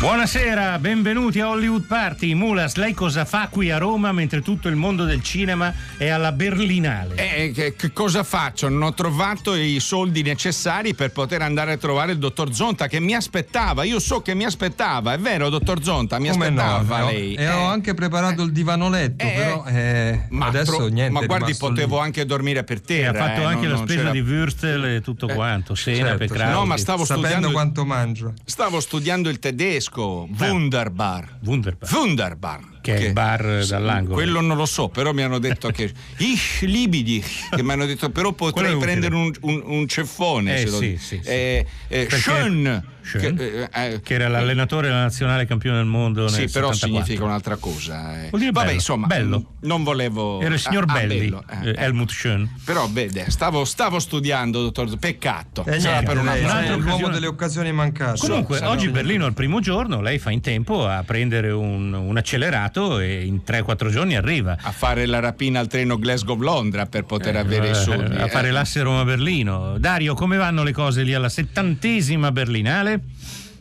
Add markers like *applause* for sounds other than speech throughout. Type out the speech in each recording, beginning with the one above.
Buonasera, benvenuti a Hollywood Party. Mulas, lei cosa fa qui a Roma mentre tutto il mondo del cinema è alla Berlinale? Eh, che, che cosa faccio? Non ho trovato i soldi necessari per poter andare a trovare il dottor Zonta che mi aspettava. Io so che mi aspettava, è vero, dottor Zonta? Mi Come aspettava no, lei. E ho anche preparato il divano letto, Eh, però eh, ma, adesso tro- niente. ma guardi, potevo lì. anche dormire per E terra. ha fatto eh, anche non- la spesa c'era- di Würstel e tutto quanto, cena certo, per. Crowley. No, ma stavo Sapendo studiando, quanto mangio. stavo studiando il tedesco. Wunderbar. Wunderbar. Wunderbar. Che è il bar dall'angolo. Quello non lo so, però mi hanno detto che. *laughs* Ich libidi. Che mi hanno detto, però potrei prendere un, un- un ceffone. Eh, se lo sì, dico. sì, sì. Eh, eh, Perché- schön. Che, eh, eh, che era l'allenatore della nazionale campione del mondo nel Sì, però 74. significa un'altra cosa. eh. Vuol dire Vabbè, bello. insomma, Bello. non volevo. Era il signor Ah, ah, Belli, bello, eh, eh, Helmut Schön. Però, vede, stavo, stavo studiando, dottor. Peccato. Eh, niente, per una lei, un'altra è l'uomo delle occasioni mancate. Comunque, sì, oggi no. Berlino è il primo giorno, lei fa in tempo a prendere un, un accelerato e in 3-4 giorni arriva. A fare la rapina al treno Glasgow-Londra per poter avere Eh, i soldi. a fare eh. l'asse Roma-Berlino. Dario, come vanno le cose lì alla settantesima Berlinale?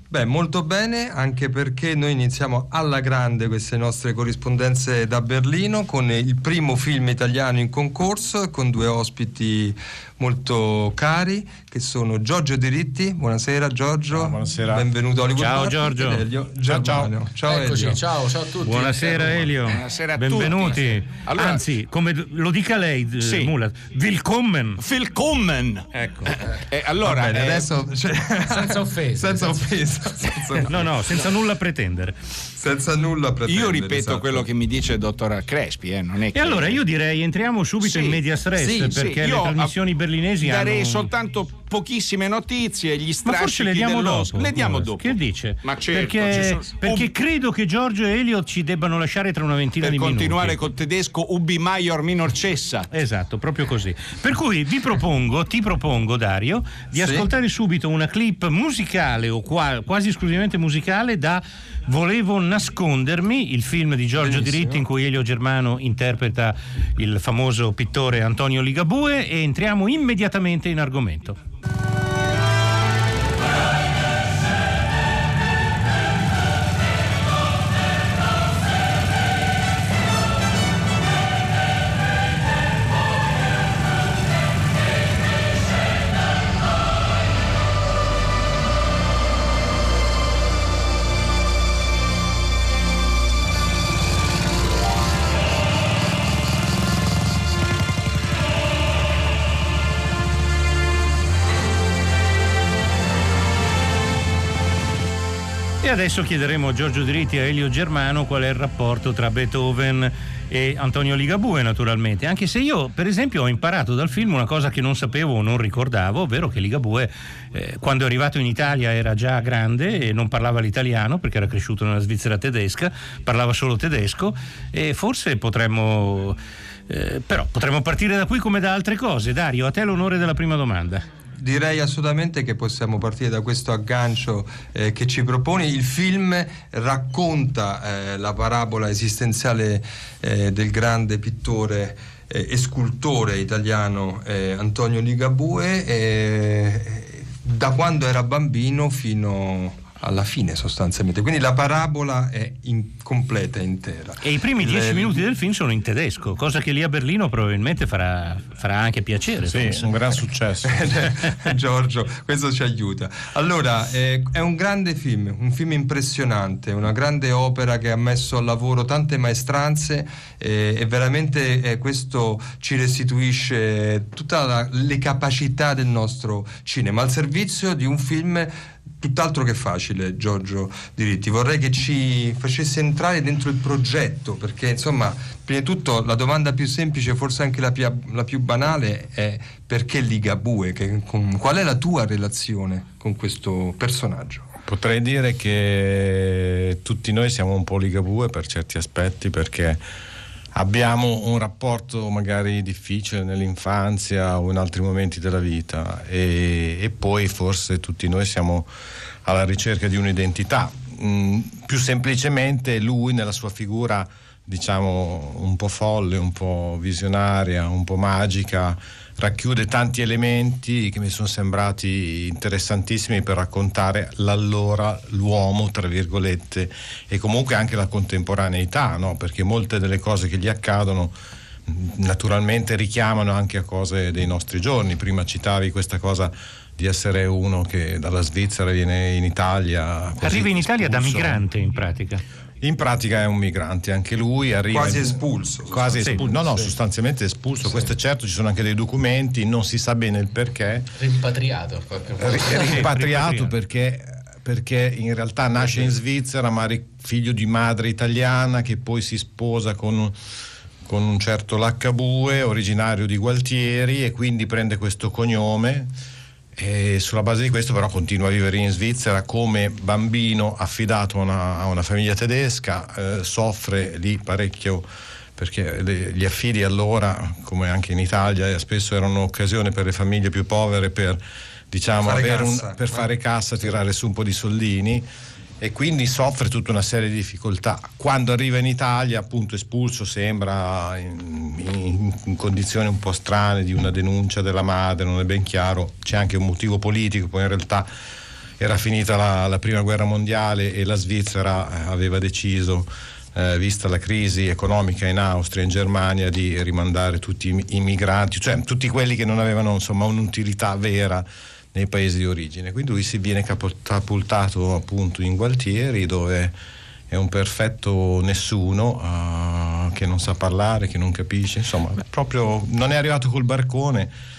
Beh, molto bene, anche perché noi iniziamo alla grande queste nostre corrispondenze da Berlino con il primo film italiano in concorso e con due ospiti molto cari che sono Giorgio Diritti. Buonasera Giorgio. Ah, buonasera. Benvenuto a Hollywood Ciao, Party, Giorgio. Elio Ciao, Germano. Ciao, Eccoci, Elio. ciao, ciao a tutti. Buonasera Elio. Buonasera a Benvenuti. tutti. Allora- Anzi, come lo dica lei, d- Sì. Mulat, willkommen. Willkommen. Ecco. Eh, allora, Va bene, eh, adesso cioè, Senza offesa. senza offesa, senza, No, no, senza nulla pretendere. Senza nulla pretendere, io ripeto esatto. quello che mi dice il dottor Crespi, eh, non è che... E allora io direi entriamo subito Sì, in media stress sì, sì, perché io le trasmissioni a- berlinesi darei hanno... soltanto pochissime notizie, gli Ma strascichi forse le diamo dopo. Le diamo dopo. Che dice? Ma certo, perché, sono- perché Um, credo che Giorgio e Elio ci debbano lasciare tra una ventina per di minuti. continuare col tedesco ubi maior minor cessa. Esatto, proprio così. Per cui vi propongo, ti propongo Dario, di Sì. ascoltare subito una clip musicale o qua- quasi esclusivamente musicale da Volevo nascondermi, il film di Giorgio Benissimo. Diritti in cui Elio Germano interpreta il famoso pittore Antonio Ligabue e entriamo immediatamente in argomento. E adesso chiederemo a Giorgio Diritti e a Elio Germano qual è il rapporto tra Beethoven e Antonio Ligabue, naturalmente. Anche se io, per esempio, ho imparato dal film una cosa che non sapevo o non ricordavo, ovvero che Ligabue, eh, quando è arrivato in Italia, era già grande e non parlava l'italiano perché era cresciuto nella Svizzera tedesca, parlava solo tedesco e forse potremmo. eh, però potremmo partire da qui come da altre cose. Dario, a te l'onore della prima domanda. Direi assolutamente che possiamo partire da questo aggancio eh, che ci proponi. Il film racconta eh, la parabola esistenziale eh, del grande pittore eh, e scultore italiano eh, Antonio Ligabue eh, da quando era bambino fino alla fine sostanzialmente. Quindi la parabola è incompleta, intera. E i primi dieci minuti del film sono in tedesco, cosa che lì a Berlino probabilmente farà, farà anche piacere. Sì, forse. un gran successo. *laughs* Giorgio, questo ci aiuta. Allora, eh, è un grande film, un film impressionante, una grande opera che ha messo al lavoro tante maestranze eh, e veramente eh, questo ci restituisce tutte le capacità del nostro cinema al servizio di un film tutt'altro che facile, Giorgio Diritti. Vorrei che ci facesse entrare dentro il progetto, perché insomma, prima di tutto la domanda più semplice, forse anche la, pia- la più banale, è perché Ligabue? Che- con- qual è la tua relazione con questo personaggio? Potrei dire che tutti noi siamo un po' ligabue per certi aspetti perché abbiamo un rapporto magari difficile nell'infanzia o in altri momenti della vita e, e poi forse tutti noi siamo alla ricerca di un'identità. Mm, più semplicemente lui nella sua figura diciamo un po' folle, un po' visionaria, un po' magica, racchiude tanti elementi che mi sono sembrati interessantissimi per raccontare l'allora, l'uomo, tra virgolette, e comunque anche la contemporaneità, no? perché molte delle cose che gli accadono naturalmente richiamano anche a cose dei nostri giorni. Prima citavi questa cosa di essere uno che dalla Svizzera viene in Italia. Arriva in Italia da migrante in pratica. In pratica è un migrante, anche lui arriva. Quasi espulso. Quasi espulso. No, no, sì. sostanzialmente espulso. Sì. Questo è certo, ci sono anche dei documenti, non si sa bene il perché. Rimpatriato. Rimpatriato perché, perché in realtà nasce in Svizzera, ma figlio di madre italiana che poi si sposa con con un certo Laccabue, originario di Gualtieri, e quindi prende questo cognome e sulla base di questo però continua a vivere in Svizzera come bambino affidato a una, a una famiglia tedesca, eh, soffre lì parecchio perché le, gli affidi allora, come anche in Italia, spesso erano occasione per le famiglie più povere per, diciamo, fare, cassa, un, per fare cassa, tirare su un po' di soldini e quindi soffre tutta una serie di difficoltà. Quando arriva in Italia, appunto espulso, sembra in, in, in, condizioni un po' strane di una denuncia della madre, non è ben chiaro, c'è anche un motivo politico, poi in realtà era finita la, la prima guerra mondiale e la Svizzera eh, aveva deciso, eh, vista la crisi economica in Austria e in Germania, di rimandare tutti i migranti, cioè tutti quelli che non avevano insomma, un'utilità vera nei paesi di origine. Quindi lui si viene catapultato appunto in Gualtieri dove è un perfetto nessuno uh, che non sa parlare, che non capisce, insomma, proprio non è arrivato col barcone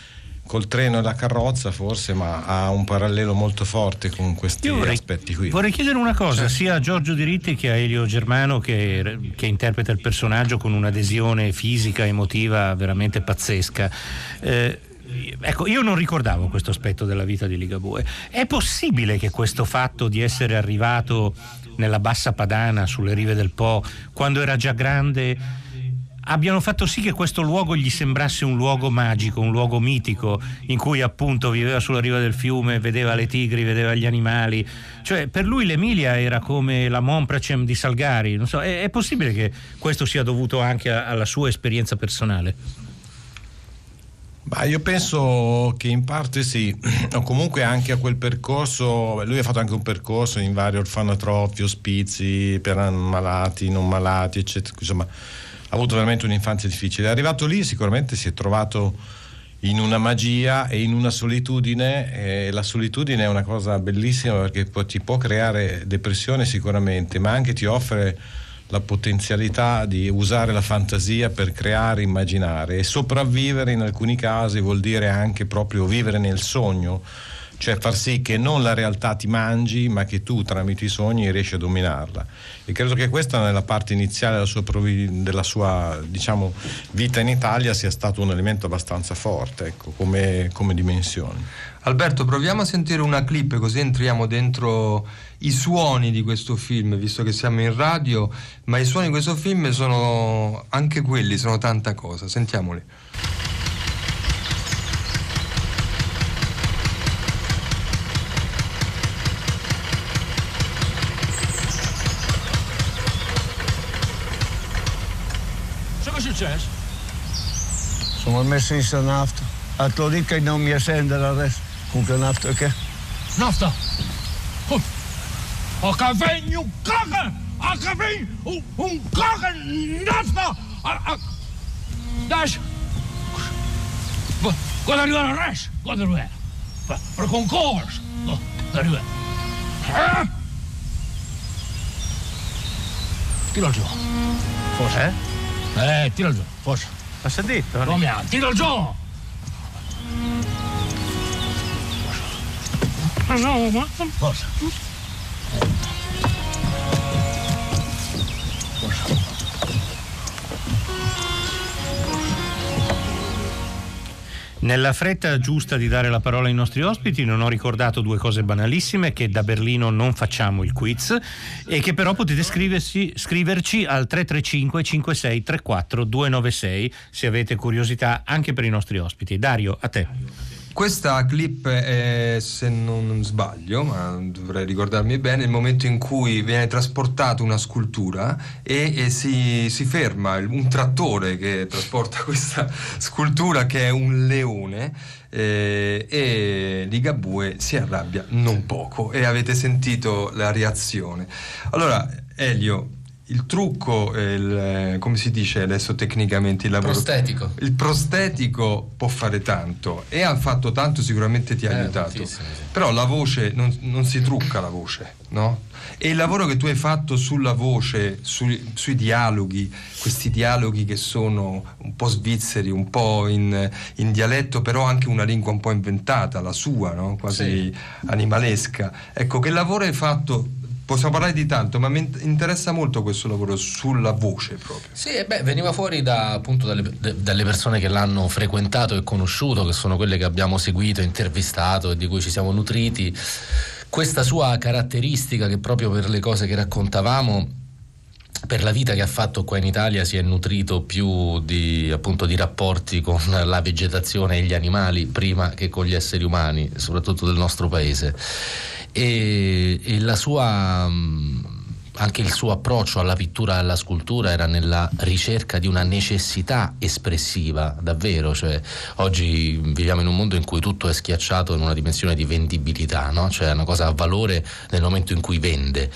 col treno e la carrozza forse, ma ha un parallelo molto forte con questi vorrei, aspetti qui. Vorrei chiedere una cosa, certo. sia a Giorgio Diritti che a Elio Germano che, che, interpreta il personaggio con un'adesione fisica, emotiva veramente pazzesca. Eh, ecco, io non ricordavo questo aspetto della vita di Ligabue. È possibile che questo fatto di essere arrivato nella bassa padana sulle rive del Po quando era già grande abbiano fatto sì che questo luogo gli sembrasse un luogo magico, un luogo mitico, in cui appunto viveva sulla riva del fiume, vedeva le tigri, vedeva gli animali. Cioè, per lui l'Emilia era come la Monpracem di Salgari. So, è, è, possibile che questo sia dovuto anche a, alla sua esperienza personale? Bah, io penso che in parte sì, *clears throat* o comunque anche a quel percorso, lui ha fatto anche un percorso in vari orfanotrofi, ospizi per malati, non malati, eccetera, insomma ha avuto veramente un'infanzia difficile. Arrivato lì, sicuramente si è trovato in una magia e in una solitudine e la solitudine è una cosa bellissima perché ti può creare depressione sicuramente, ma anche ti offre la potenzialità di usare la fantasia per creare, immaginare e sopravvivere in alcuni casi vuol dire anche proprio vivere nel sogno, cioè far sì che non la realtà ti mangi ma che tu tramite i sogni riesci a dominarla. E credo che questa nella parte iniziale della sua, della sua diciamo, vita in Italia sia stato un elemento abbastanza forte ecco, come, come dimensione. Alberto, proviamo a sentire una clip così entriamo dentro i suoni di questo film, visto che siamo in radio, ma i suoni di questo film sono anche quelli, sono tanta cosa. Sentiamoli. Cosa è successo? Sono messo in nafta. A che non mi accende adesso. Nafta che? Nafta? Oh. Aka vem um carro! Aka vem um, um carro! Nafta! Dash! Quando arriva la res, quando arriva. Per concorso. Arriva. Tira giù. Forse? Eh? Eh, tira giù, forse. Ma si è detto? Come tira giù! No, ma... Forse. Nella fretta giusta di dare la parola ai nostri ospiti non ho ricordato due cose banalissime, che da Berlino non facciamo il quiz e che però potete scriverci al 335 56 34 296 se avete curiosità anche per i nostri ospiti. Dario, a te. Questa clip è, se non sbaglio, ma dovrei ricordarmi bene, il momento in cui viene trasportata una scultura e, e si, si, ferma un trattore che trasporta *laughs* questa scultura che è un leone eh, e Ligabue si arrabbia non poco e avete sentito la reazione. Allora, Elio, il trucco, il, eh, come si dice adesso tecnicamente il lavoro? Prostetico. Il prostetico può fare tanto e ha fatto tanto, sicuramente ti ha eh, aiutato. Però la voce non, non, si trucca la voce, no? E il lavoro che tu hai fatto sulla voce, sui, sui dialoghi, questi dialoghi che sono un po' svizzeri, un po' in, in, dialetto, però anche una lingua un po' inventata, la sua, no? quasi sì. animalesca. Ecco, che lavoro hai fatto possiamo parlare di tanto, ma mi interessa molto questo lavoro sulla voce proprio. Sì, beh, veniva fuori da, appunto dalle, de, dalle, persone che l'hanno frequentato e conosciuto, che sono quelle che abbiamo seguito, intervistato e di cui ci siamo nutriti. Questa sua caratteristica che proprio per le cose che raccontavamo per la vita che ha fatto qua in Italia si è nutrito più di, appunto, di, rapporti con la vegetazione e gli animali prima che con gli esseri umani, soprattutto del nostro paese e, e la sua mm, anche il suo approccio alla pittura e alla scultura era nella ricerca di una necessità espressiva, davvero. Cioè, oggi viviamo in un mondo in cui tutto è schiacciato in una dimensione di vendibilità, no? cioè una cosa a valore nel momento in cui vende.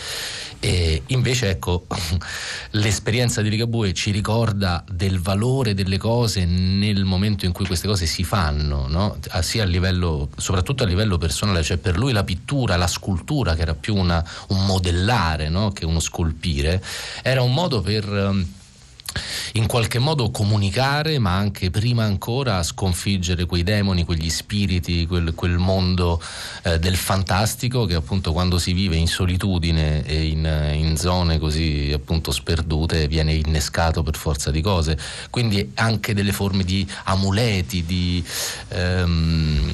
E invece ecco, *laughs* l'esperienza di Ligabue ci ricorda del valore delle cose nel momento in cui queste cose si fanno, no? a livello, soprattutto a livello personale, cioè per lui la pittura, la scultura, che era più una, un modellare no? che uno scolpire, era un modo per ehm, in qualche modo comunicare, ma anche prima ancora sconfiggere quei demoni, quegli spiriti, quel, quel mondo eh, del fantastico che appunto quando si vive in solitudine e in, in, zone così appunto sperdute viene innescato per forza di cose. Quindi anche delle forme di amuleti, di... Ehm,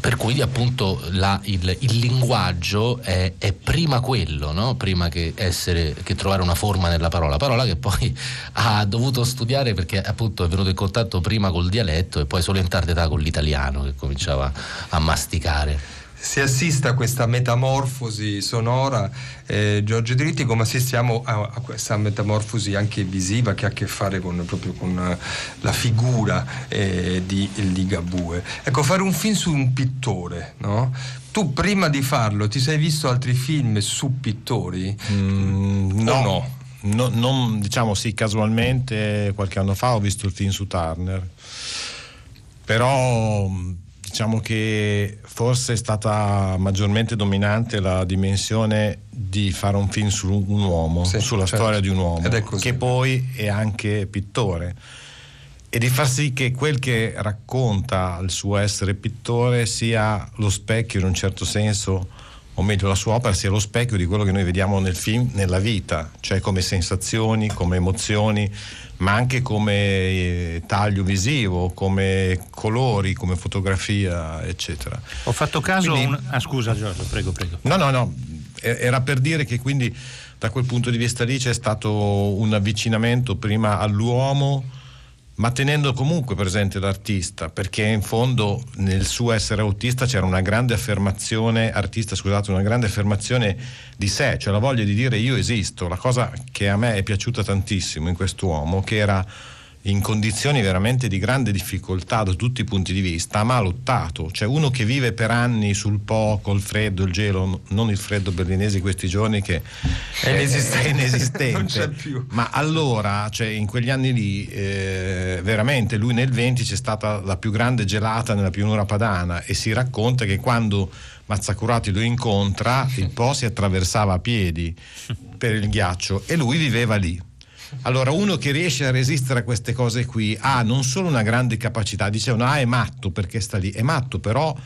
per cui appunto la, il, il, linguaggio è, è prima quello, no? prima che, essere, che, trovare una forma nella parola, parola che poi *laughs* ha dovuto studiare perché appunto è venuto in contatto prima col dialetto e poi solo in tarda età con l'italiano che cominciava a masticare si assiste a questa metamorfosi sonora, eh, Giorgio Dritti, come assistiamo a, a, questa metamorfosi anche visiva che ha a che fare con, proprio con uh, la figura eh, di Ligabue. Ecco, fare un film su un pittore, no? Tu prima di farlo ti sei visto altri film su pittori? Mm, no. no? No, non, diciamo sì, casualmente qualche anno fa ho visto il film su Turner, però diciamo che forse è stata maggiormente dominante la dimensione di fare un film su un uomo, sì, sulla certo. storia di un uomo, che poi è anche pittore. E di far sì che quel che racconta il suo essere pittore sia lo specchio in un certo senso, o meglio la sua opera sia lo specchio di quello che noi vediamo nel film, nella vita, cioè come sensazioni, come emozioni, ma anche come eh, taglio visivo, come colori, come fotografia, eccetera. Ho fatto caso quindi, un... Ah, scusa Giorgio, prego, prego. No, no, no, era per dire che quindi da quel punto di vista lì c'è stato un avvicinamento prima all'uomo ma tenendo comunque presente l'artista, perché in fondo nel suo essere autista c'era una grande affermazione, artista scusate, una grande affermazione di sé, cioè la voglia di dire io esisto, la cosa che a me è piaciuta tantissimo in quest'uomo, che era in condizioni veramente di grande difficoltà da tutti i punti di vista, ma ha lottato, cioè uno che vive per anni sul Po, col freddo, il gelo, non il freddo berlinese questi giorni che è inesistente, è inesistente. ma allora, cioè in quegli anni lì, eh, veramente lui nel 20 c'è stata la più grande gelata nella pianura padana e si racconta che quando Mazzacurati lo incontra, il Po si attraversava a piedi per il ghiaccio e lui viveva lì allora, uno che riesce a resistere a queste cose qui ha non solo una grande capacità, dicevano, ah, è matto perché sta lì, è matto, però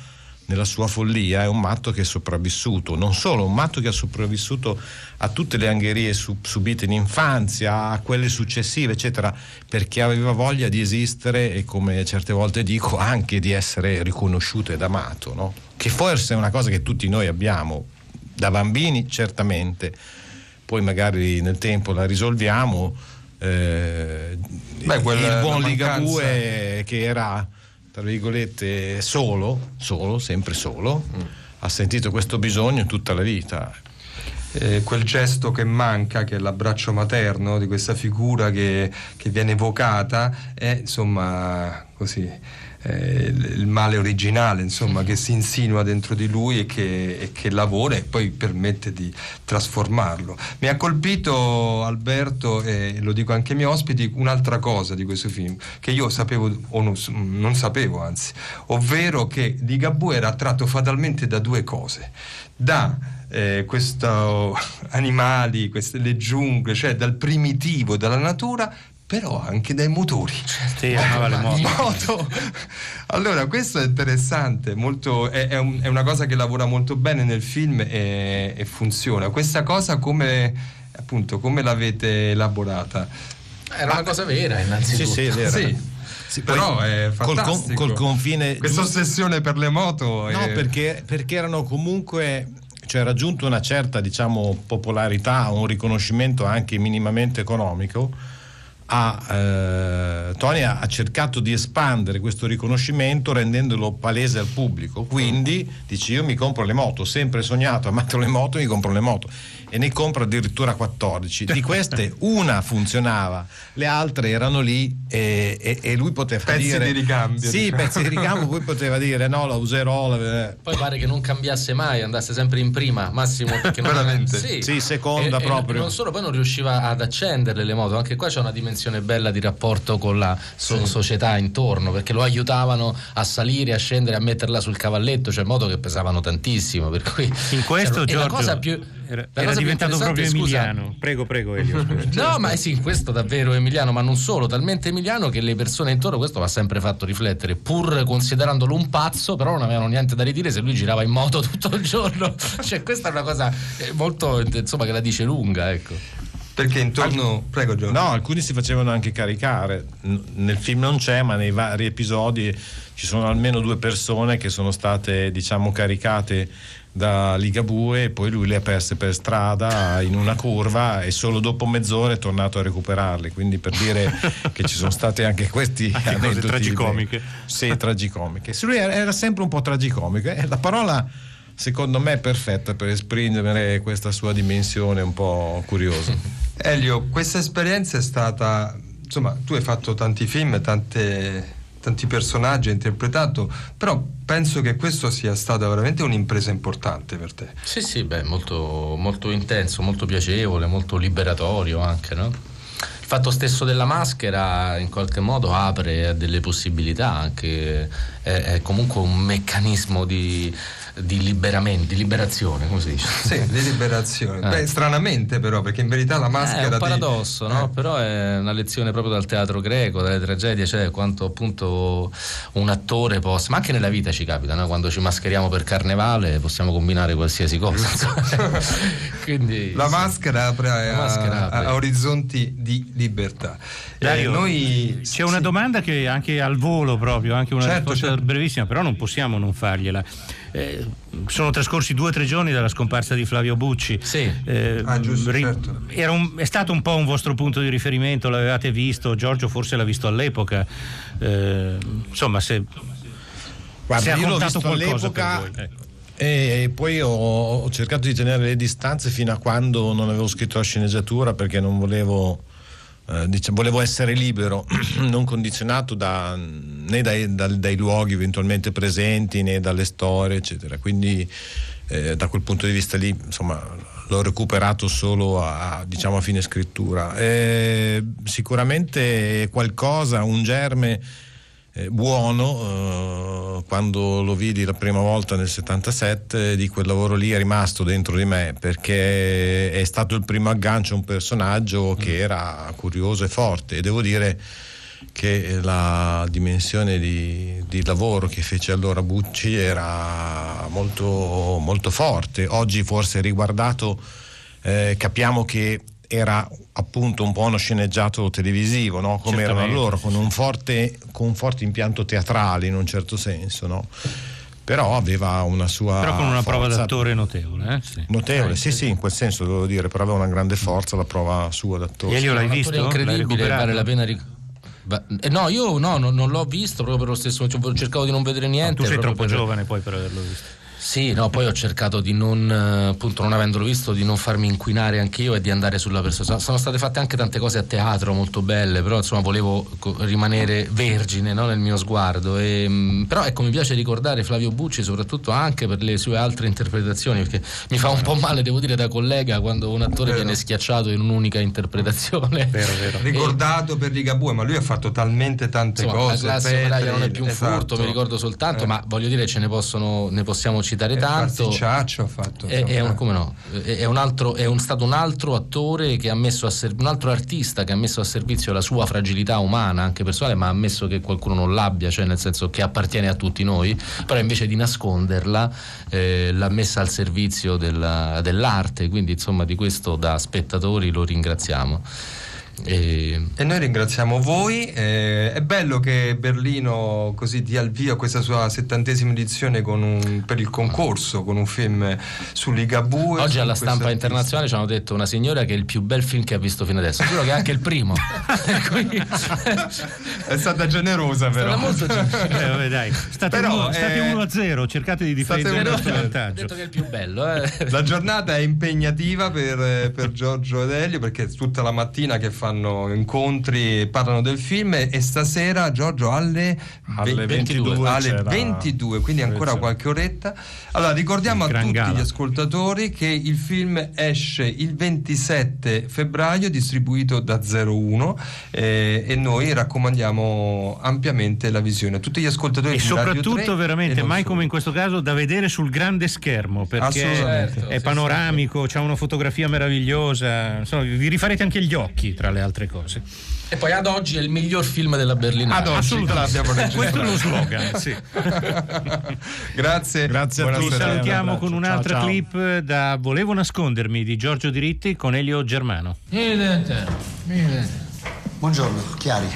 nella sua follia, è un matto che è sopravvissuto, non solo, un matto che ha sopravvissuto a tutte le angherie sub- subite in infanzia, a quelle successive, eccetera, perché aveva voglia di esistere e come certe volte dico anche di essere riconosciuto ed amato, no? che forse è una cosa che tutti noi abbiamo, da bambini certamente, poi magari nel tempo la risolviamo. Eh, Beh, il buon Ligabue che era tra virgolette, solo, solo, sempre solo, mm. ha sentito questo bisogno tutta la vita. Eh, quel gesto che manca, che è l'abbraccio materno di questa figura che, che viene evocata, è insomma così eh, il male originale insomma, che si insinua dentro di lui e che, e che, lavora e poi permette di trasformarlo. Mi ha colpito Alberto, e lo dico anche ai miei ospiti, un'altra cosa di questo film che io sapevo o non, non sapevo anzi, ovvero che Di Gabù era attratto fatalmente da due cose. Da eh, questi *laughs* animali, queste, le giungle, cioè dal primitivo, dalla natura, però anche dai motori. Sì, amava le moto. moto. Allora, questo è interessante, molto, è, è, un, è, una cosa che lavora molto bene nel film e, e funziona. Questa cosa come, appunto, come l'avete elaborata? Era una cosa vera, innanzitutto. Sì, sì, è vera. Sì. Sì, però è fantastico. Col, col confine questa ossessione per le moto no è... perché, perché erano comunque cioè raggiunto una certa diciamo popolarità un riconoscimento anche minimamente economico ha, eh, Tony ha, cercato di espandere questo riconoscimento rendendolo palese al pubblico. Quindi dice: Io mi compro le moto, ho sempre sognato, amato le moto, mi compro le moto e ne compra addirittura 14. Di queste *laughs* una funzionava, le altre erano lì e, e, e lui poteva pezzi dire... Pezzi di ricambio. Sì, diciamo. pezzi di ricambio, poi poteva dire no, la userò. La... Poi pare che non cambiasse mai, andasse sempre in prima, massimo. Perché non Veramente? Sì, sì seconda e, proprio. E non solo, poi non riusciva ad accenderle le moto, anche qua c'è una dimensione bella di rapporto con la so- società intorno, perché lo aiutavano a salire, a scendere, a metterla sul cavalletto, cioè moto che pesavano tantissimo. Per cui, in questo, cioè, Giorgio... la cosa più era, era diventato proprio Emiliano. Scusa. Prego, prego, Elio. *laughs* no, ma sì, questo davvero Emiliano, ma non solo, talmente Emiliano che le persone intorno, questo ha sempre fatto riflettere, pur considerandolo un pazzo, però non avevano niente da ridire se lui girava in moto *laughs* tutto il giorno. cioè, questa è una cosa eh, molto, insomma, che la dice lunga, ecco. Perché intorno. Alc- Prego, Giorgio. No, alcuni si facevano anche caricare. Nel film non c'è, ma nei vari episodi ci sono almeno due persone che sono state, diciamo, caricate da Ligabue e poi lui le ha perse per strada in una curva e solo dopo mezz'ora è tornato a recuperarle quindi per dire *laughs* che ci sono state anche questi anche cose tragicomiche sì tragicomiche sì, lui era sempre un po' tragicomico eh? la parola secondo me è perfetta per esprimere questa sua dimensione un po' curiosa *laughs* Elio questa esperienza è stata insomma tu hai fatto tanti film tante tanti personaggi ha interpretato, però penso che questo sia stata veramente un'impresa importante per te. Sì, sì, beh, molto, molto intenso, molto piacevole, molto liberatorio anche, no? Il fatto stesso della maschera in qualche modo apre a delle possibilità, anche è, è comunque un meccanismo di di liberamento, di liberazione, come si dice? Sì, di liberazione. Eh. Beh, stranamente però, perché in verità la maschera... Eh, è un paradosso, di... no? Eh. Però è una lezione proprio dal teatro greco, dalle tragedie, cioè quanto appunto un attore possa... Ma anche nella vita ci capita, no? Quando ci mascheriamo per carnevale possiamo combinare qualsiasi cosa. *laughs* Quindi, la, sì. maschera apre, la a, maschera apre a, orizzonti di libertà. Dario, eh, noi... C'è una domanda che anche al volo proprio, anche una certo, risposta certo. Brevissima, però non possiamo non fargliela. Eh, sono trascorsi due o tre giorni dalla scomparsa di Flavio Bucci. Sì. Eh, ah, giusto, ri- certo. un, è stato un po' un vostro punto di riferimento, l'avevate visto, Giorgio forse l'ha visto all'epoca. Eh, insomma, se, Guarda, se ha io l'ho visto all'epoca. Ecco. E poi ho, ho, cercato di tenere le distanze fino a quando non avevo scritto la sceneggiatura perché non volevo eh, volevo essere libero, *clears throat* non condizionato da, né dai, dai, dai, luoghi eventualmente presenti né dalle storie, eccetera. Quindi eh, da quel punto di vista lì, insomma, l'ho recuperato solo a, diciamo, a fine scrittura. Eh, sicuramente qualcosa, un germe eh, buono eh, quando lo vidi la prima volta nel 77 di quel lavoro lì è rimasto dentro di me perché è stato il primo aggancio a un personaggio che mm. era curioso e forte e devo dire che la dimensione di, di, lavoro che fece allora Bucci era molto, molto forte. Oggi forse riguardato eh, capiamo che era appunto un po' uno sceneggiato televisivo, no? come erano allora, con un, forte, con un forte impianto teatrale in un certo senso. No? però aveva una sua però con una forza. prova d'attore notevole eh? sì. notevole sì sì in quel senso devo dire però aveva una grande forza la prova sua d'attore Elio l'hai visto? incredibile vale la pena ricordare eh, no, io no, non, non, l'ho visto proprio per lo stesso, cioè, cercavo di non vedere niente. No, tu sei troppo per... giovane poi per averlo visto. Sì, no, poi ho cercato di non, appunto, non avendolo visto, di non farmi inquinare anch'io e di andare sulla persona. Sono state fatte anche tante cose a teatro molto belle, però insomma volevo rimanere vergine no, nel mio sguardo. E, mm, però ecco, mi piace ricordare Flavio Bucci soprattutto anche per le sue altre interpretazioni, perché mi fa un po' male, devo dire, da collega quando un attore vero. viene schiacciato in un'unica interpretazione. Vero, vero. *laughs* Ricordato e, per Ligabue, ma lui ha fatto talmente tante insomma, cose. La classe operaia non è più un esatto. furto, mi ricordo soltanto, eh. ma voglio dire, ce ne possono, ne possiamo citare eh, tanto. ha fatto. È, è, un, come no, è, un altro, è un, stato un altro attore che ha messo a servizio, un altro artista che ha messo a servizio la sua fragilità umana, anche personale, ma ha ammesso che qualcuno non l'abbia, cioè nel senso che appartiene a tutti noi, però invece di nasconderla eh, l'ha messa al servizio della, dell'arte, quindi insomma di questo da spettatori lo ringraziamo. E... e, noi ringraziamo voi. Eh, è bello che Berlino così dia il via a questa sua settantesima edizione un, per il concorso con un film su Ligabue. Oggi alla stampa internazionale ci hanno detto una signora che è il più bel film che ha visto fino adesso. Giuro che è anche il primo. *laughs* è stata generosa, però. È stata molto *laughs* generosa. Eh, dai. State, però, uno, state 1 a 0, cercate di difendere il vostro vantaggio. Detto che è il più bello. Eh. La giornata è impegnativa per, per Giorgio Adelio perché tutta la mattina che fa fanno incontri, parlano del film e stasera Giorgio alle, alle 22, 22 alle 22 quindi ancora qualche oretta. Allora ricordiamo a tutti gala. gli ascoltatori che il film esce il 27 febbraio distribuito da 01 eh, e noi raccomandiamo ampiamente la visione. Tutti gli ascoltatori e soprattutto veramente mai solo. come in questo caso da vedere sul grande schermo perché è panoramico, c'è una fotografia meravigliosa, insomma, vi rifarete anche gli occhi tra le le altre cose. E poi ad oggi è il miglior film della Berlinale. Ad oggi assolutamente. Questo è lo *laughs* slogan, sì. *laughs* Grazie. Grazie a tutti. salutiamo con un'altra ciao, ciao. clip da Volevo nascondermi di Giorgio Diritti con Elio Germano. Buongiorno, Chiari.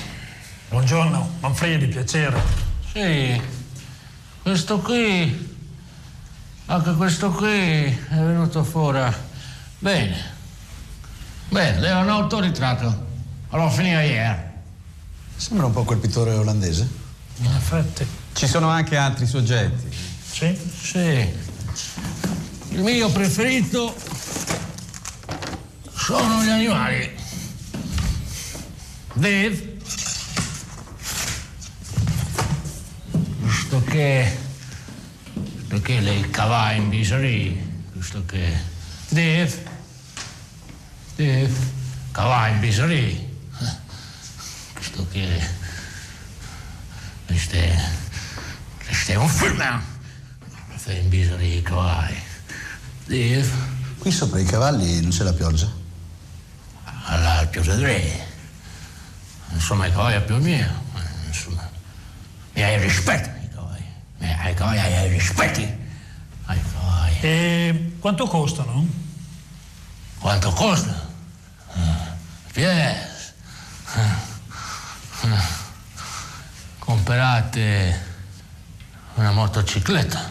Buongiorno, Manfredi, piacere. Sì, questo qui, anche questo qui è venuto fuori. Bene. Beh, l'hanno autoritratto. Allora finiva ieri. Sembra un po' quel pittore olandese. In effetti. Ci sono anche altri soggetti. Sì, sì. Il mio preferito sono gli animali. Dave. Visto che. Perché lei cava in biseria. Visto che. Dave e cavalli bisogni questo che questo è, questo è un film fai in bisogno di cavalli. Dave qui sopra i cavalli non c'è la pioggia? Alla pioggia di insomma i cavalli a più mio insomma mi hai rispetto ai cavalli. Ai cavalli hai rispetti. Ai cavalli. E quanto costano? quanto costa? Yes. Comprate una motocicletta.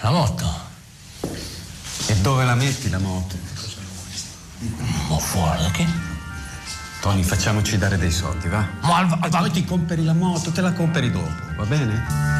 La moto. E dove la metti la moto? Ma fuori, che? Tony, facciamoci dare dei soldi, va? Ma al, al, poi ti compri la moto, te la compri dopo, va bene?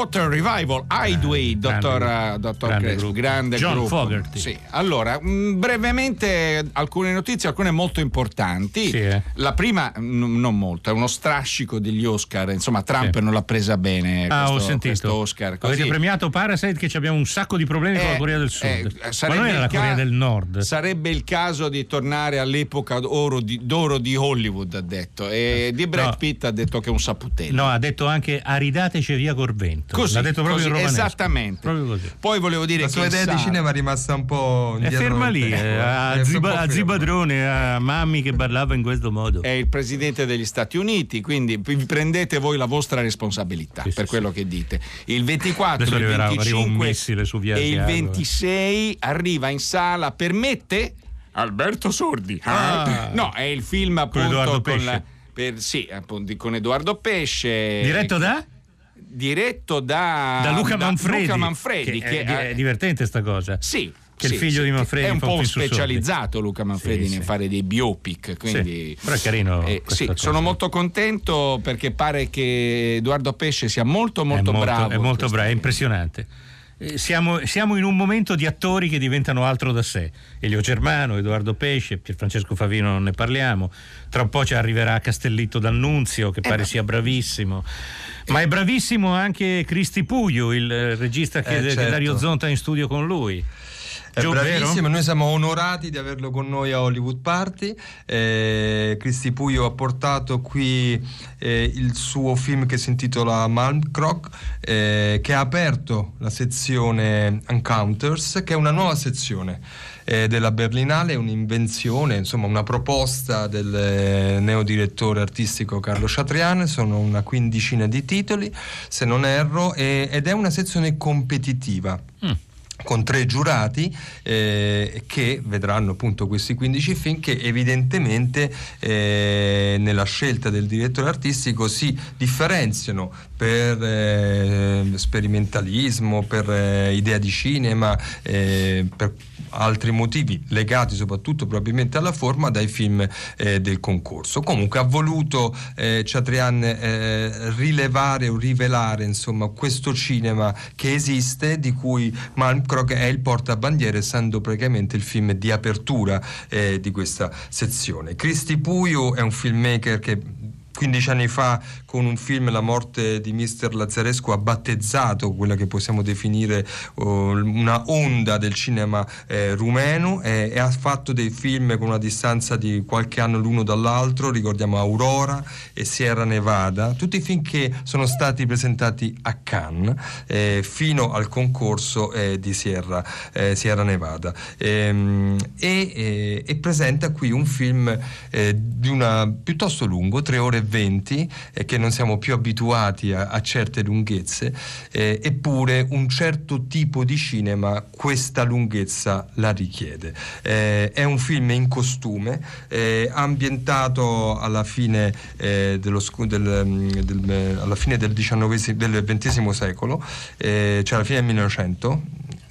Clearwater Revival, Hideaway, dottor, grande, dottor grande, Crespo, grande John gruppo. Fogerty. Sì. Allora, mh, mm, brevemente alcune notizie, alcune molto importanti. Sì, eh. La prima, n- non molto, è uno strascico degli Oscar. Insomma, Trump sì. non l'ha presa bene. Ah, questo, ho sentito. Oscar. Così. Avete premiato Parasite che abbiamo un sacco di problemi eh, con la Corea del Sud. Eh, Ma non era la Corea ca- del Nord. Sarebbe il caso di tornare all'epoca d'oro di, d'oro di Hollywood, ha detto. E di Brad no. Pitt ha detto che è un saputello. No, ha detto anche aridateci via col vento. Così, L'ha detto proprio così, in Esattamente. Proprio così. Poi volevo dire la che sua idea di cinema è rimasta un po' È ferma lì, tempo, eh, a, eh, Ziba, a Zibadrone, a Mammi che parlava in questo modo. È il presidente degli Stati Uniti, quindi prendete voi la vostra responsabilità Sì, per sì, quello che dite. Il 24, Adesso il arriverà- arriva un 25 missile su via e il Asiago, eh. 26 arriva in sala, permette Alberto Sordi. Ah. No, è il film appunto con, Pesce. la- per- sì, appunto, con Edoardo Pesce. Diretto da? Diretto da, Da Luca Manfredi. Luca Manfredi, Che che, è, è divertente sta cosa. sì. Che sì, il figlio sì, di Manfredi è un po' specializzato Luca Manfredi Sì, nel fare dei biopic quindi però è carino Eh, sono molto contento perché pare che Edoardo Pesce sia molto molto, è molto, bravo È molto bravo, è impressionante. Eh, Siamo, siamo in un momento di attori che diventano altro da sé. Elio Germano, Edoardo Pesce, Pierfrancesco Favino non ne parliamo. Tra un po' ci arriverà Castellitto D'Annunzio che pare sia bravissimo. Ma è bravissimo anche Cristi Puglio, il eh, regista che, Eh, che certo. Dario Zonta in studio con lui. È Gio, bravissimo, vero? noi siamo onorati di averlo con noi a Hollywood Party. Eh, Cristi Puio ha portato qui eh, il suo film che si intitola Malmkrok, eh, che ha aperto la sezione Encounters, che è una nuova sezione eh, della Berlinale, un'invenzione, insomma una proposta del eh, neodirettore artistico Carlo Chatrian, sono una quindicina di titoli, se non erro, e- ed è una sezione competitiva con tre giurati eh, che vedranno appunto questi 15 film che evidentemente eh, nella scelta del direttore artistico si differenziano per eh, sperimentalismo, per eh, idea di cinema, eh, per altri motivi legati soprattutto probabilmente alla forma dai film eh, del concorso. Comunque ha voluto Chatrian rilevare o rivelare insomma questo cinema che esiste di cui Malmkrog è il portabandiera essendo praticamente il film di apertura eh, di questa sezione. Cristi Puio è un filmmaker che 15 anni fa con un film La morte di Mister Lazzaresco ha battezzato quella che possiamo definire oh, una onda del cinema eh, rumeno e, e ha fatto dei film con una distanza di qualche anno l'uno dall'altro, ricordiamo Aurora e Sierra Nevada, tutti film che sono stati presentati a Cannes eh, fino al concorso eh, di Sierra, eh, Sierra Nevada. Ehm, e, e- e presenta qui un film eh, di una piuttosto lungo, 3 ore e 20, eh, che non siamo più abituati a, a certe lunghezze, eh, eppure un certo tipo di cinema questa lunghezza la richiede. Eh, è un film in costume, eh, ambientato alla fine, eh, dello del, mm, del- eh, alla fine del, del XX secolo, eh, cioè alla fine del 1900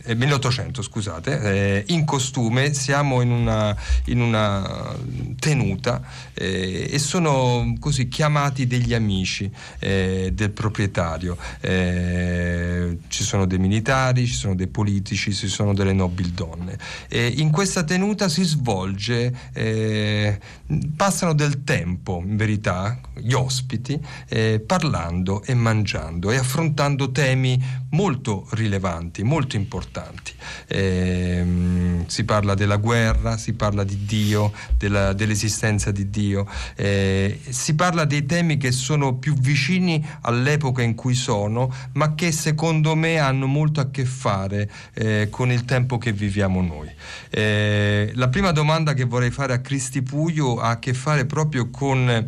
eh, 1800 scusate, eh, in costume siamo in una, in una tenuta eh, e sono così chiamati degli amici eh, del proprietario. Eh, ci sono dei militari, ci sono dei politici, ci sono delle nobili donne. E in questa tenuta si svolge, eh, passano del tempo in verità gli ospiti eh, parlando e mangiando e affrontando temi molto rilevanti, molto importanti importanti. Eh, si parla della guerra, si parla di Dio, della, dell'esistenza di Dio, eh, si parla dei temi che sono più vicini all'epoca in cui sono, ma che secondo me hanno molto a che fare eh, con il tempo che viviamo noi. Eh, la prima domanda che vorrei fare a Cristi Puglio ha a che fare proprio con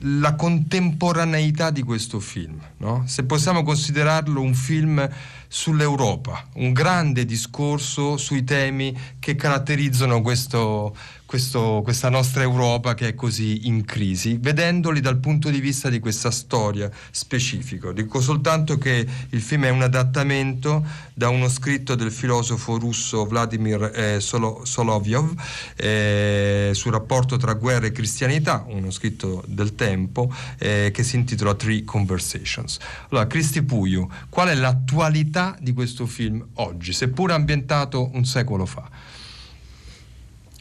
la contemporaneità di questo film, no? se possiamo considerarlo un film sull'Europa, un grande discorso sui temi che caratterizzano questo, questo, questa nostra Europa che è così in crisi, vedendoli dal punto di vista di questa storia specifica. Dico soltanto che il film è un adattamento da uno scritto del filosofo russo Vladimir eh, Solo, Solovyov eh, sul rapporto tra guerra e cristianità, uno scritto del tempo eh, che si intitola Three Conversations. Allora, Cristi Puiu, qual è l'attualità di questo film oggi, seppur ambientato un secolo fa?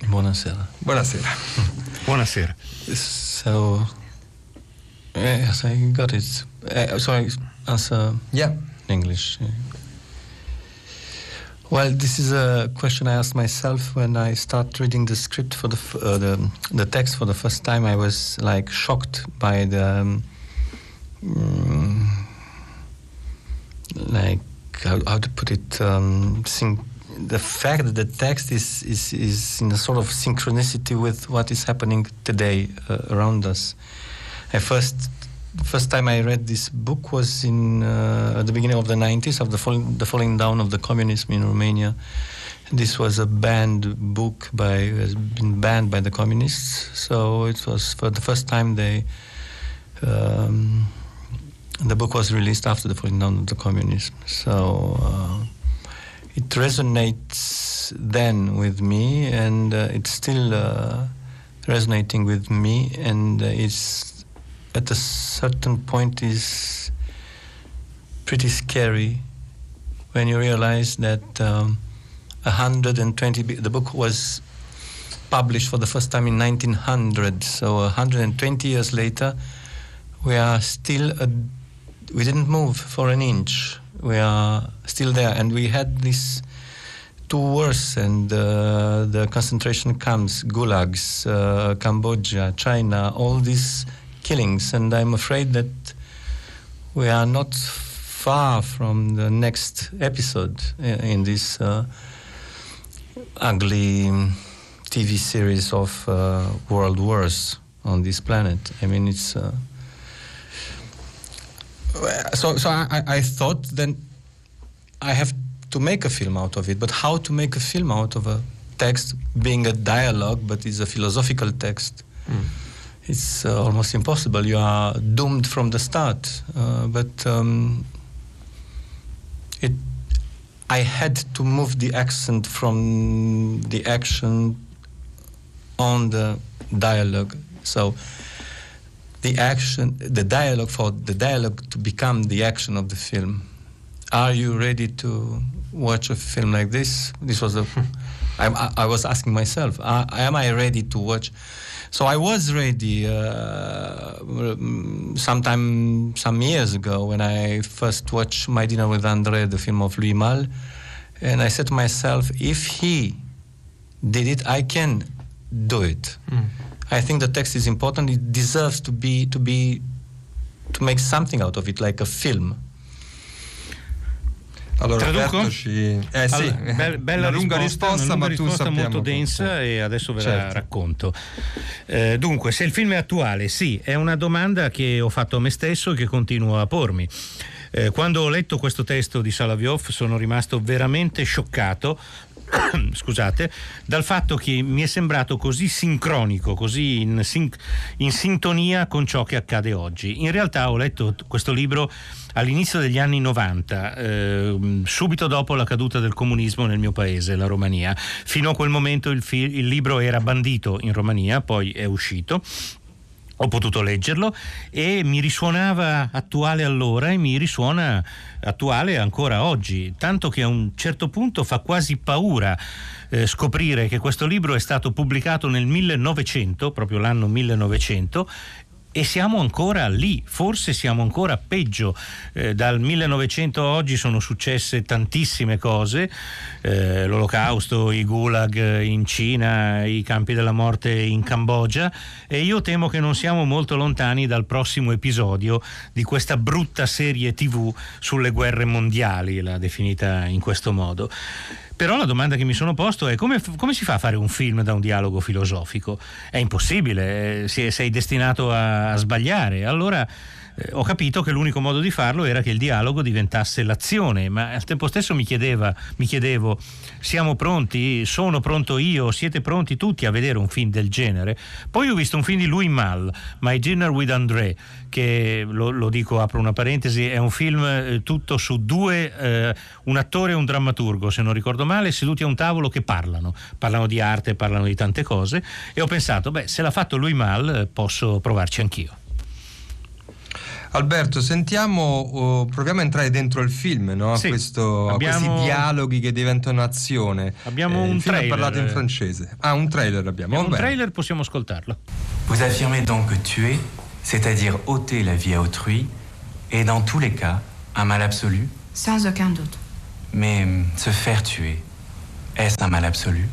Buonasera. Buonasera. Buonasera. So, yes, I got it. Uh, sorry, answer yeah. English. Well, this is a question I asked myself when I start reading the script for the uh, the, the text for the first time. I was like shocked by the um, mm, like how, how, to put it um, the fact that the text is, is, is in a sort of synchronicity with what is happening today uh, around us. I first first time I read this book was in uh, at the beginning of the 90s of the, fall, the falling down of the communism in Romania. This was a banned book by has been banned by the communists. So it was for the first time they um, the book was released after the falling down of the communism. So. Uh, it resonates then with me, and uh, it's still uh, resonating with me, and uh, it's at a certain point is pretty scary when you realize that um, 120 the book was published for the first time in 1900 so 120 years later we are still a, we didn't move for an inch we are still there, and we had these two wars and uh, the concentration camps, gulags, uh, Cambodia, China, all these killings, and I'm afraid that we are not far from the next episode in this uh, ugly TV series of uh, world wars on this planet. I mean, it's uh, so so I, I thought then I have to make a film out of it, but how to make a film out of a text being a dialogue, but is a philosophical text? Mm. It's uh, almost impossible. You are doomed from the start. Uh, but um, it, I had to move the accent from the action on the dialogue. So the action, the dialogue for the dialogue to become the action of the film. Are you ready to watch a film like this? This was a. *laughs* I, I was asking myself, uh, am I ready to watch? So I was ready uh, sometime some years ago when I first watched My Dinner with André, the film of Louis Malle, and I said to myself, if he did it, I can do it. Mm. I think the text is important. It deserves to be to be to make something out of it, like a film. Allora, Traduco? Ci... Eh, sì. allora, be- bella una lunga risposta, una lunga risposta molto densa e adesso ve certo. la racconto. Eh, dunque, se il film è attuale, sì, è una domanda che ho fatto a me stesso e che continuo a pormi. Eh, quando ho letto questo testo di Salaviov sono rimasto veramente scioccato *coughs* scusate, dal fatto che mi è sembrato così sincronico, così in, sin- in sintonia con ciò che accade oggi. In realtà ho letto questo libro all'inizio degli anni 90, eh, subito dopo la caduta del comunismo nel mio paese, la Romania. Fino a quel momento il, fi- il libro era bandito in Romania, poi è uscito ho potuto leggerlo e mi risuonava attuale allora e mi risuona attuale ancora oggi, tanto che a un certo punto fa quasi paura eh, scoprire che questo libro è stato pubblicato nel 1900, proprio l'anno 1900, e siamo ancora lì, forse siamo ancora peggio. Eh, dal 1900 a oggi sono successe tantissime cose, eh, l'olocausto, i gulag in Cina, i campi della morte in Cambogia e io temo che non siamo molto lontani dal prossimo episodio di questa brutta serie tv sulle guerre mondiali, l'ha definita in questo modo. Però la domanda che mi sono posto è come, come, si fa a fare un film da un dialogo filosofico? È impossibile, eh, sei destinato a, a sbagliare. Allora eh, ho capito che l'unico modo di farlo era che il dialogo diventasse l'azione, ma al tempo stesso mi, chiedeva, mi chiedevo, siamo pronti? Sono pronto io? Siete pronti tutti a vedere un film del genere? Poi ho visto un film di Louis Mal, My Dinner with André, che lo, lo dico, apro una parentesi, è un film eh, tutto su due, eh, un attore e un drammaturgo, se non ricordo male, seduti a un tavolo che parlano, parlano di arte, parlano di tante cose e ho pensato, beh, se l'ha fatto Louis Mal posso provarci anch'io. Alberto, sentiamo, uh, proviamo a entrare dentro il film, no? sì, Questo, abbiamo... a questi dialoghi che diventano azione. Abbiamo eh, un trailer. parlato in francese. Ah, un trailer abbiamo. abbiamo un trailer, possiamo ascoltarlo. Vous affirmez donc que tuer, c'est-à-dire ôter la vie à autrui, est dans tous les cas un mal absolu Sans aucun doute. Mais se faire tuer, est-ce un mal absolu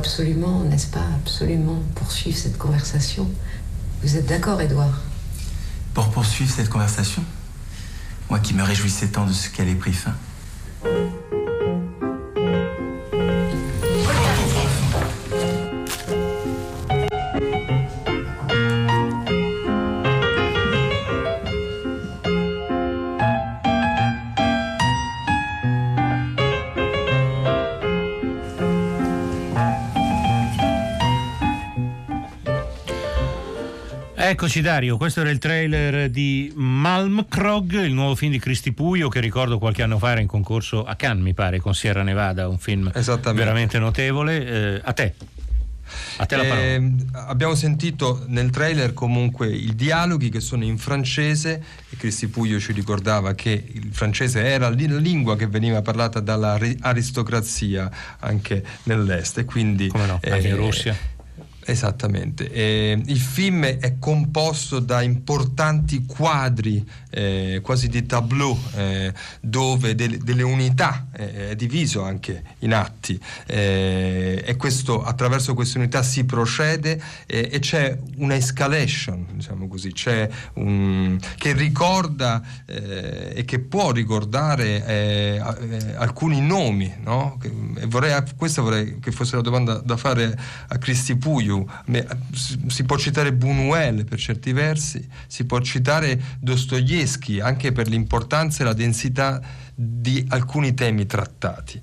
absolument, n'est-ce pas, absolument poursuivre cette conversation. Vous êtes d'accord, Edouard Pour poursuivre cette conversation? Moi qui me réjouissais tant de ce qu'elle ait pris fin. Eccoci Dario, questo era il trailer di Malmkrog, il nuovo film di Cristi Puio che ricordo qualche anno fa era in concorso a Cannes mi pare con Sierra Nevada, un film veramente notevole. Eh, a te. A te la parola. Eh, abbiamo sentito nel trailer comunque i dialoghi che sono in francese e Cristi Puglio ci ricordava che il francese era la lingua che veniva parlata dall'aristocrazia anche nell'est e quindi Come no, anche in eh, Russia Esattamente. Eh, il film è composto da importanti quadri, eh, quasi di tableau, eh, dove de- delle unità eh, è diviso anche in atti eh, e questo, attraverso queste unità si procede eh, e c'è una escalation, diciamo così, un, che ricorda e che può ricordare alcuni nomi. No? Vorrei, questa vorrei che fosse la domanda da fare a Cristi Puglio si può citare Buñuel per certi versi, si può citare Dostoevsky anche per l'importanza e la densità di alcuni temi trattati.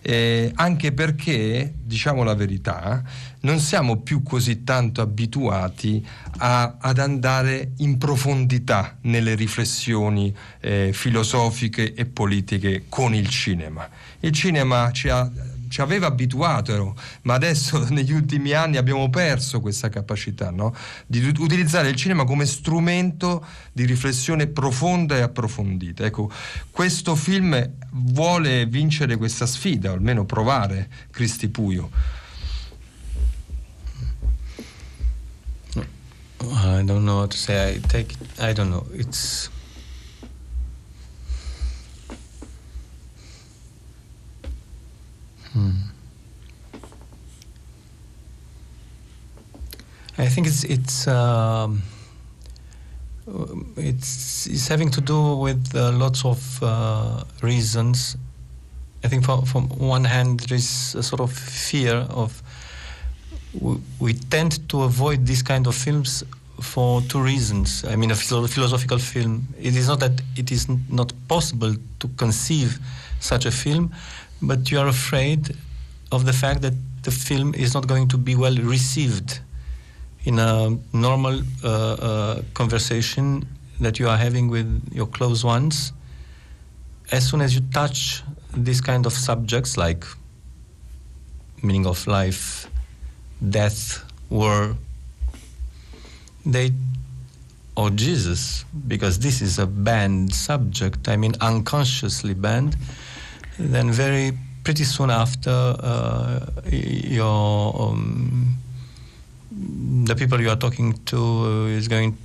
Eh, anche perché, diciamo la verità, non siamo più così tanto abituati a, ad andare in profondità nelle riflessioni eh, filosofiche e politiche con il cinema. Il cinema ci ha ci aveva abituato, ma adesso *laughs* negli ultimi anni abbiamo perso questa capacità no? di utilizzare il cinema come strumento di riflessione profonda e approfondita. Ecco, questo film vuole vincere questa sfida, o almeno provare Cristi Puio. I don't know what to say. I take. I don't know. It's. Hmm. I think it's it's um, it's it's having to do with uh, lots of uh, reasons. I think from from one hand there is a sort of fear of we, we tend to avoid these kind of films for two reasons. I mean, a philosophical film. It is not that it is not possible to conceive such a film, but you are afraid of the fact that the film is not going to be well received in a normal uh, uh, conversation that you are having with your close ones. As soon as you touch these kind of subjects like meaning of life, death, war, they or Jesus, because this is a banned subject, I mean unconsciously banned, then very pretty soon after uh, your um, the people you are talking to is going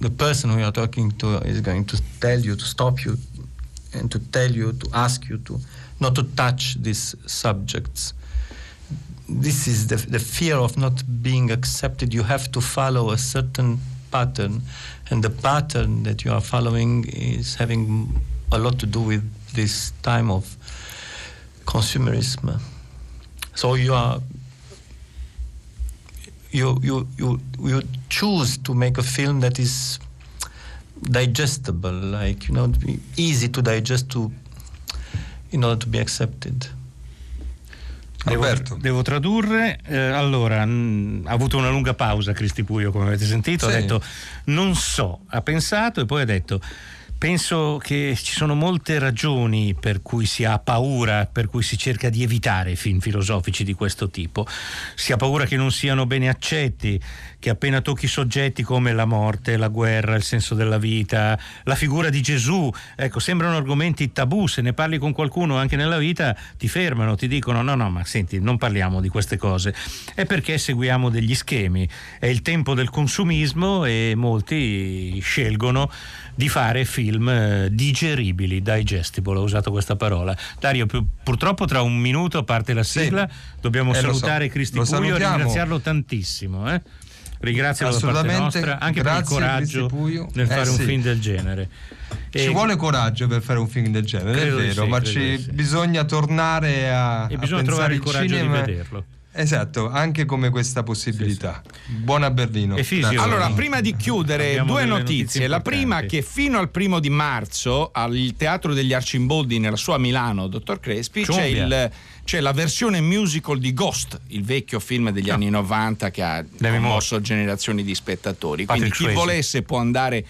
the person who you are talking to is going to tell you to stop you and to tell you to ask you to not to touch these subjects. This is the, the fear of not being accepted. You have to follow a certain pattern and the pattern that you are following is having a lot to do with this time of consumerism so you are you, you, you, you choose to make a film that is digestible, like, you know, easy to digest to, in order to be accepted. Devo, devo, tradurre. Eh, allora, mh, ha avuto una lunga pausa Cristi Puio, come avete sentito. Sì. Ha detto non so, ha pensato e poi ha detto Penso che ci sono molte ragioni per cui si ha paura, per cui si cerca di evitare film filosofici di questo tipo. Si ha paura che non siano bene accetti, che appena tocchi soggetti come la morte, la guerra, il senso della vita, la figura di Gesù, ecco, sembrano argomenti tabù, se ne parli con qualcuno anche nella vita ti fermano, ti dicono no, no, ma senti, non parliamo di queste cose. È perché seguiamo degli schemi, è il tempo del consumismo e molti scelgono di fare film eh, digeribili, digestible, ho usato questa parola. Dario, purtroppo tra un minuto parte la sigla, sì. dobbiamo eh, salutare so. Cristi Puglio e ringraziarlo tantissimo. Eh? Ringrazialo da parte nostra anche per il coraggio nel fare eh, un film del genere. E ci vuole coraggio per fare un film del genere, è vero, sì, ma ci sì. bisogna tornare a, e bisogna a trovare il coraggio di vederlo. Esatto, anche come questa possibilità. Sì, sì. Buona Berlino. Allora, prima di chiudere, Abbiamo due notizie. notizie La prima che fino al primo di marzo al Teatro degli Arcimboldi nella sua Milano, dottor Crespi, c'è, il, c'è, la versione musical di Ghost, il vecchio film degli no. anni 90 che ha mosso generazioni di spettatori. Quindi Patrick chi Swayze. volesse può andare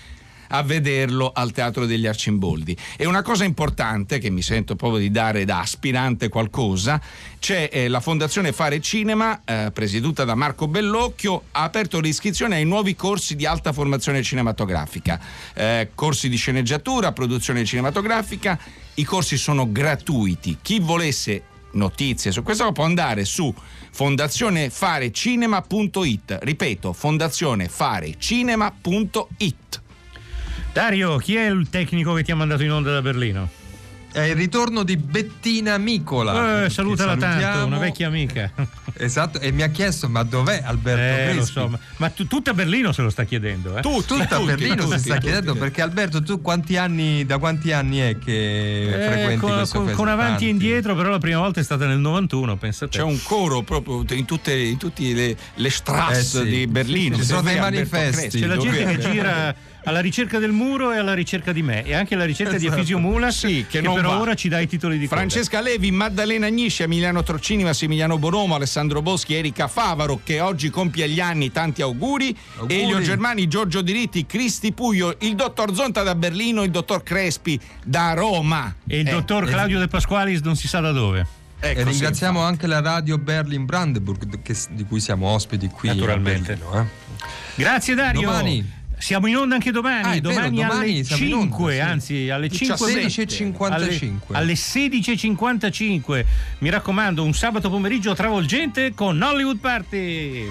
a vederlo al Teatro degli Arcimboldi. E una cosa importante che mi sento proprio di dare da aspirante qualcosa, c'è eh, la Fondazione Fare Cinema, eh, presieduta da Marco Bellocchio, ha aperto l'iscrizione ai nuovi corsi di alta formazione cinematografica, eh, corsi di sceneggiatura, produzione cinematografica, i corsi sono gratuiti. Chi volesse notizie su questo può andare su fondazionefarecinema.it ripeto fondazionefarecinema.it Dario, chi è il tecnico che ti ha mandato in onda da Berlino? È il ritorno di Bettina Micola. Eh, salutala tanto, una vecchia amica. Esatto, e mi ha chiesto: ma dov'è Alberto eh, Lo so, ma, ma tu, tutta Berlino se lo sta chiedendo. Eh? Tu, tutta tutti, Berlino tutti, si sta tutti, chiedendo perché Alberto, tu quanti anni, da quanti anni è che eh, frequenti con, questo con, con avanti e indietro, però la prima volta è stata nel 91, pensate. C'è un coro proprio in tutte, in tutte le, le strasse eh sì, di Berlino. Ci sono dei manifesti. C'è la gente che gira alla ricerca del muro e alla ricerca di me e anche alla ricerca esatto. di Efisio Mulas sì, che, che per va. ora ci dà i titoli di Francesca coda. Levi, Maddalena Agnisci, Emiliano Trocini, Massimiliano Bonomo, Alessandro Boschi, Erika Favaro che oggi compie gli anni, tanti auguri, auguri. Elio Germani, Giorgio Diritti, Cristi Puglio, il dottor Zonta da Berlino, il dottor Crespi da Roma e il eh, dottor Claudio De Pasqualis non si sa da dove. Ecco, e ringraziamo sì, anche la radio Berlin Brandenburg che, di cui siamo ospiti qui Naturalmente. Berlino, eh. Grazie Dario. Domani siamo in onda anche domani, ah, domani, vero, domani alle 5, onda, sì. anzi alle 5.55. Alle, alle 16.55. Mi raccomando, un sabato pomeriggio travolgente con Hollywood Party.